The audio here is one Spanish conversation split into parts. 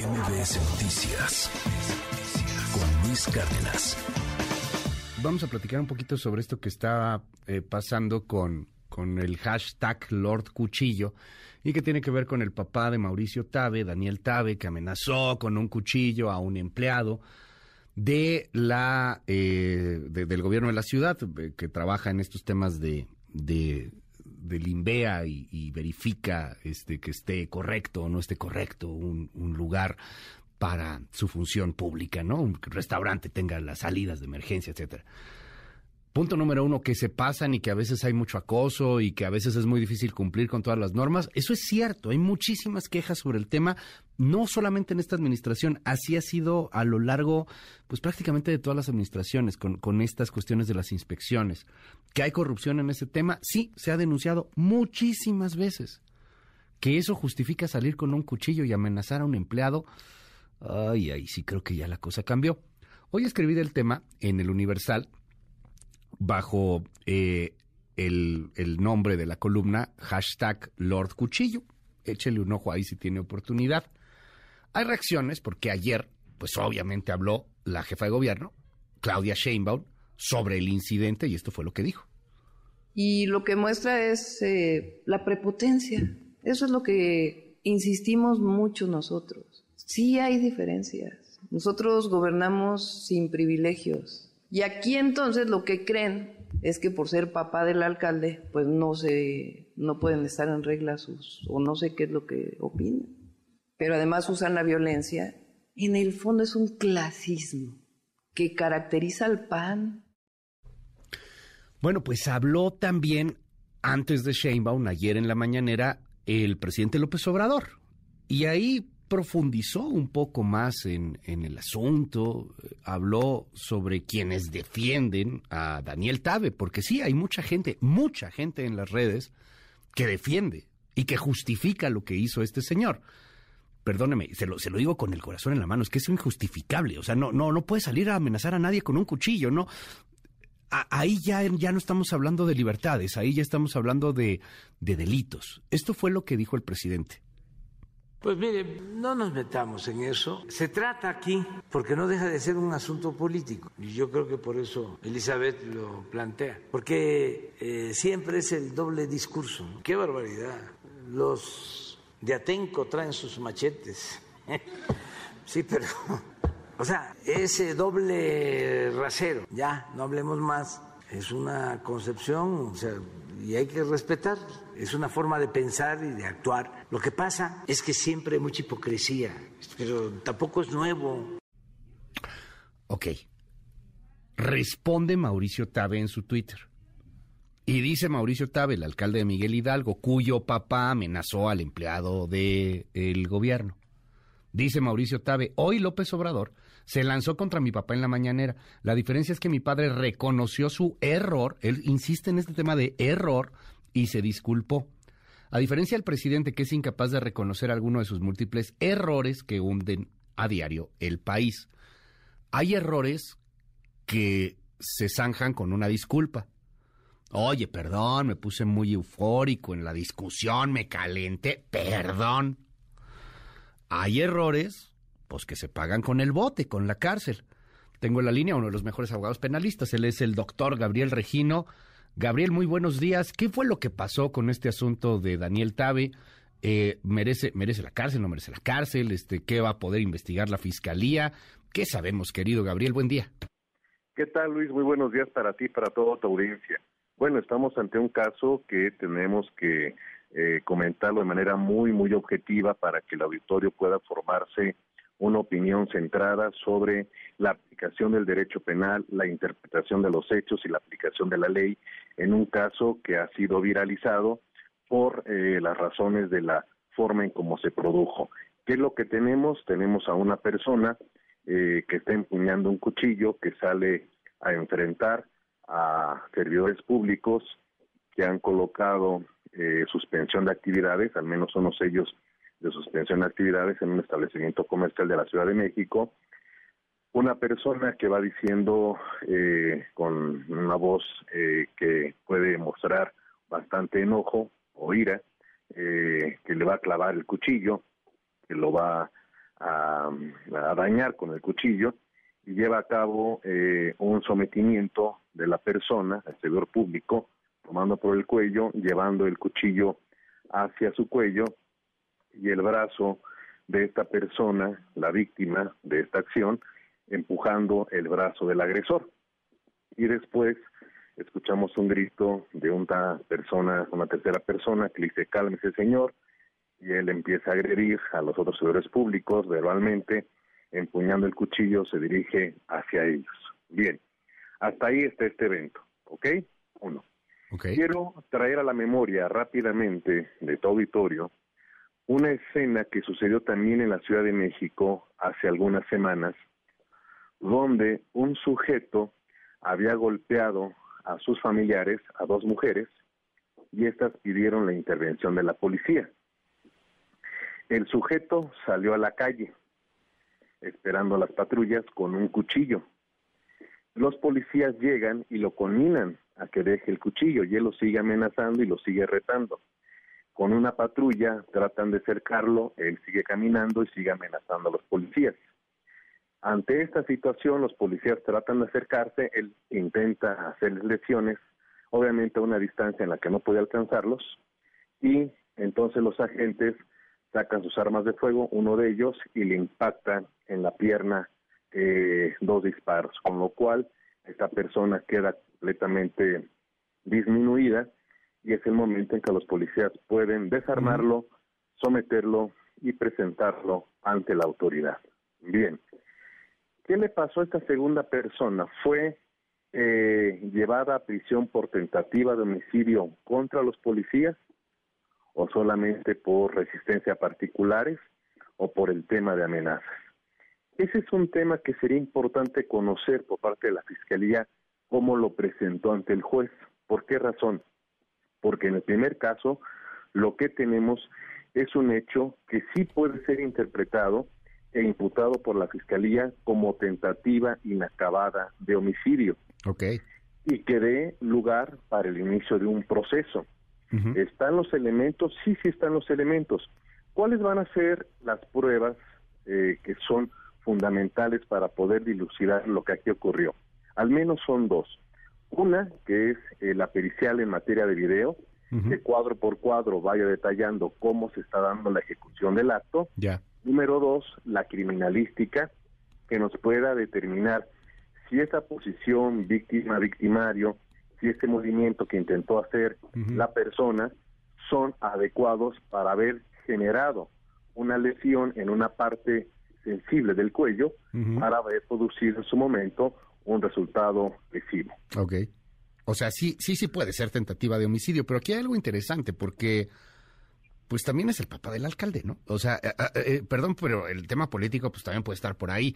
MBS Noticias con Luis Cárdenas. Vamos a platicar un poquito sobre esto que está eh, pasando con, con el hashtag Lord Cuchillo y que tiene que ver con el papá de Mauricio Tabe, Daniel Tabe, que amenazó con un cuchillo a un empleado de la eh, del gobierno de la ciudad eh, que trabaja en estos temas de, de del INVEA y, verifica este, que esté correcto o no esté correcto un, un, lugar para su función pública, ¿no? Un restaurante tenga las salidas de emergencia, etcétera. Punto número uno, que se pasan y que a veces hay mucho acoso y que a veces es muy difícil cumplir con todas las normas. Eso es cierto, hay muchísimas quejas sobre el tema, no solamente en esta administración, así ha sido a lo largo, pues prácticamente de todas las administraciones, con, estas cuestiones de las inspecciones. Que hay corrupción en ese tema, sí, se ha denunciado muchísimas veces. Que eso justifica salir con un cuchillo y amenazar a un empleado, ay, ay, sí creo que ya la cosa cambió. Hoy escribí del tema en el Universal bajo eh, el, nombre de la columna hashtag Lord Cuchillo. Échele un ojo ahí si tiene oportunidad. Hay reacciones porque ayer, pues obviamente habló la jefa de gobierno, Claudia Sheinbaum, sobre el incidente y esto fue lo que dijo. Y lo que muestra es eh, la prepotencia. Eso es lo que insistimos mucho nosotros. Sí hay diferencias. Nosotros gobernamos sin privilegios. Y aquí entonces lo que creen es que por ser papá del alcalde, pues no se, no pueden estar en regla sus, o no sé qué es lo que opinan. Pero además usan la violencia. En el fondo es un clasismo que caracteriza al PAN. Bueno, pues habló también antes de Sheinbaum, ayer en la mañanera, el presidente López Obrador. Y ahí profundizó un poco más en, el asunto, habló sobre quienes defienden a Daniel Tabe, porque sí, hay mucha gente, mucha gente en las redes que defiende y que justifica lo que hizo este señor. Perdóneme, se lo, se lo digo con el corazón en la mano, es que es injustificable, o sea, no, no, no puede salir a amenazar a nadie con un cuchillo, no. ahí ya, ya no estamos hablando de libertades, ahí ya estamos hablando de, de delitos. Esto fue lo que dijo el presidente. Pues mire, no nos metamos en eso. Se trata aquí, porque no deja de ser un asunto político. Y yo creo que por eso Elizabeth lo plantea. Porque eh, siempre es el doble discurso. ¡Qué barbaridad! Los de Atenco traen sus machetes. sí, pero... O sea, ese doble rasero, ya, no hablemos más. Es una concepción, o sea, y hay que respetar. Es una forma de pensar y de actuar. Lo que pasa es que siempre hay mucha hipocresía, pero tampoco es nuevo. Ok. Responde Mauricio Tabe en su Twitter. Y dice Mauricio Tabe, el alcalde de Miguel Hidalgo, cuyo papá amenazó al empleado del gobierno. Dice Mauricio Tabe, hoy López Obrador se lanzó contra mi papá en la mañanera. La diferencia es que mi padre reconoció su error, él insiste en este tema de error y se disculpó. A diferencia del presidente que es incapaz de reconocer alguno de sus múltiples errores que hunden a diario el país. Hay errores que se zanjan con una disculpa. Oye, perdón, me puse muy eufórico en la discusión, me calenté, perdón. Hay errores pues que se pagan con el bote, con la cárcel. Tengo en la línea uno de los mejores abogados penalistas, él es el doctor Gabriel Regino. Gabriel, muy buenos días. ¿Qué fue lo que pasó con este asunto de Daniel Tabe? Eh, ¿merece, ¿Merece la cárcel? ¿No merece la cárcel? Este, ¿Qué va a poder investigar la fiscalía? ¿Qué sabemos, querido Gabriel? Buen día. ¿Qué tal, Luis? Muy buenos días para ti y para toda tu audiencia. Bueno, estamos ante un caso que tenemos que eh, comentarlo de manera muy, muy objetiva para que el auditorio pueda formarse una opinión centrada sobre la aplicación del derecho penal, la interpretación de los hechos y la aplicación de la ley en un caso que ha sido viralizado por eh, las razones de la forma en cómo se produjo. ¿Qué es lo que tenemos? Tenemos a una persona eh, que está empuñando un cuchillo, que sale a enfrentar a servidores públicos que han colocado eh, suspensión de actividades, al menos unos ellos de suspensión de actividades en un establecimiento comercial de la Ciudad de México. Una persona que va diciendo eh, con una voz eh, que puede mostrar bastante enojo o ira, eh, que le va a clavar el cuchillo, que lo va a, dañar con el cuchillo y lleva a cabo un sometimiento de la persona, el servidor público, tomando por el cuello, llevando el cuchillo hacia su cuello y el brazo de esta persona, la víctima de esta acción, empujando el brazo del agresor. Y después escuchamos un grito de una persona, una tercera persona, que dice, cálmese señor, y él empieza a agredir a los otros servidores públicos verbalmente, empuñando el cuchillo, se dirige hacia ellos. Bien, hasta ahí está este evento, ¿ok? Uno. Quiero traer a la memoria rápidamente de tu auditorio una escena que sucedió también en la Ciudad de México hace algunas semanas, donde un sujeto había golpeado a sus familiares, a dos mujeres, y estas pidieron la intervención de la policía. El sujeto salió a la calle, esperando a las patrullas con un cuchillo. Los policías llegan y lo conminan a que deje el cuchillo y él lo sigue amenazando y lo sigue retando. Con una patrulla tratan de cercarlo, él sigue caminando y sigue amenazando a los policías. Ante esta situación, los policías tratan de acercarse, él intenta hacerles lesiones, obviamente a una distancia en la que no puede alcanzarlos, y entonces los agentes sacan sus armas de fuego, uno de ellos, y le impactan en la pierna eh, dos disparos, con lo cual esta persona queda completamente disminuida y es el momento en que los policías pueden desarmarlo, someterlo y presentarlo ante la autoridad. Bien, ¿qué le pasó a esta segunda persona? Fue eh, llevada a prisión por tentativa de homicidio contra los policías o solamente por resistencia a particulares o por el tema de amenazas. Ese es un tema que sería importante conocer por parte de la Fiscalía cómo lo presentó ante el juez. ¿Por qué razón? Porque en el primer caso lo que tenemos es un hecho que sí puede ser interpretado e imputado por la Fiscalía como tentativa inacabada de homicidio. Okay. Y que dé lugar para el inicio de un proceso. ¿Están los elementos? Sí, sí están los elementos. ¿Cuáles van a ser las pruebas eh, que son fundamentales para poder dilucidar lo que aquí ocurrió? Al menos son dos. Una, que es eh, la pericial en materia de video, que cuadro por cuadro vaya detallando cómo se está dando la ejecución del acto. Número dos, la criminalística, que nos pueda determinar si esa posición víctima-victimario si este movimiento que intentó hacer la persona son adecuados para haber generado una lesión en una parte sensible del cuello para haber producido en su momento un resultado lesivo. Ok. O sea, sí, sí, sí puede ser tentativa de homicidio, pero aquí hay algo interesante porque pues también es el papá del alcalde, ¿no? O sea, eh, eh, eh, perdón, pero el tema político pues también puede estar por ahí.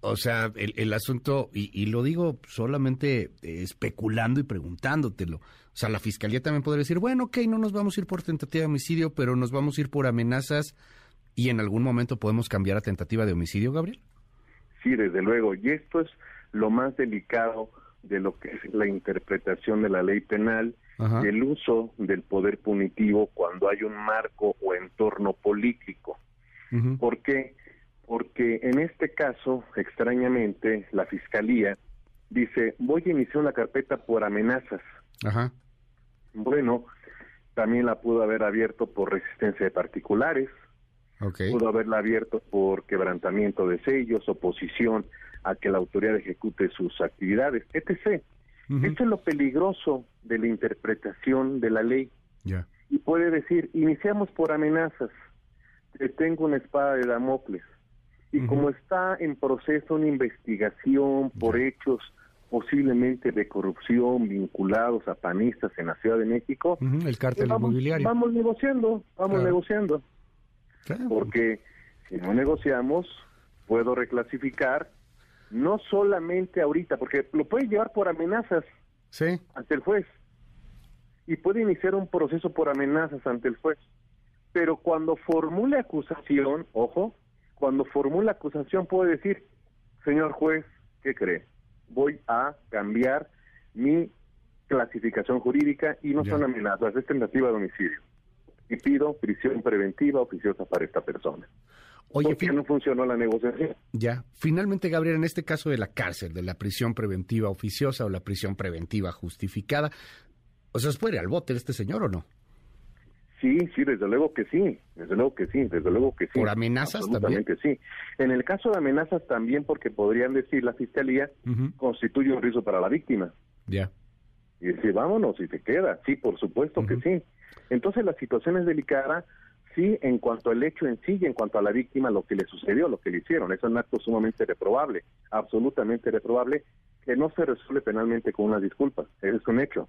O sea, el, asunto, y, lo digo solamente especulando y preguntándotelo. O sea, la fiscalía también podría decir, bueno, ok, no nos vamos a ir por tentativa de homicidio, pero nos vamos a ir por amenazas y en algún momento podemos cambiar a tentativa de homicidio, Gabriel. Sí, desde luego. Y esto es lo más delicado de lo que es la interpretación de la ley penal y el uso del poder punitivo cuando hay un marco o entorno político. ¿Por qué? porque en este caso, extrañamente, la fiscalía dice, voy a iniciar una carpeta por amenazas. Ajá. Bueno, también la pudo haber abierto por resistencia de particulares, okay. pudo haberla abierto por quebrantamiento de sellos, oposición a que la autoridad ejecute sus actividades, etc. Esto es lo peligroso de la interpretación de la ley. Ya. Y puede decir, iniciamos por amenazas, tengo una espada de Damocles, y como está en proceso una investigación por hechos posiblemente de corrupción vinculados a panistas en la Ciudad de México, el cártel vamos, inmobiliario. Vamos negociando, vamos negociando. Porque si no negociamos, puedo reclasificar no solamente ahorita, porque lo puede llevar por amenazas sí. ante el juez y puede iniciar un proceso por amenazas ante el juez. Pero cuando formule acusación, ojo, cuando formula acusación puede decir, señor juez, ¿qué cree? Voy a cambiar mi clasificación jurídica y no son amenazas, es tentativa de homicidio. Y pido prisión preventiva oficiosa para esta persona. Oye, porque no funcionó la negociación. Ya. Finalmente, Gabriel, en este caso de la cárcel, de la prisión preventiva oficiosa o la prisión preventiva justificada, o sea, ¿se puede ir al bote este señor o no? Sí, sí, desde luego que sí, desde luego que sí, desde luego que sí. ¿Por amenazas Absolutamente sí. En el caso de amenazas también porque podrían decir la fiscalía constituye un riesgo para la víctima. Ya. Y decir, vámonos y se queda. Sí, por supuesto que sí. Entonces la situación es delicada sí en cuanto al hecho en sí y en cuanto a la víctima, lo que le sucedió, lo que le hicieron. Es un acto sumamente reprobable, absolutamente reprobable, que no se resuelve penalmente con unas disculpas. Ese es un hecho.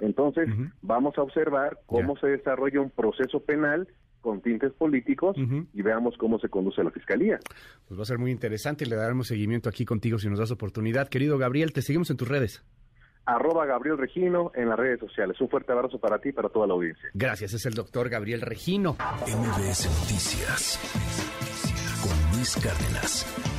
Entonces, vamos a observar cómo se desarrolla un proceso penal con tintes políticos y veamos cómo se conduce la fiscalía. Pues va a ser muy interesante y le daremos seguimiento aquí contigo si nos das oportunidad. Querido Gabriel, te seguimos en tus redes arroba Gabriel Regino en las redes sociales. Un fuerte abrazo para ti y para toda la audiencia. Gracias, es el doctor Gabriel Regino. MBS Noticias con Luis Cárdenas.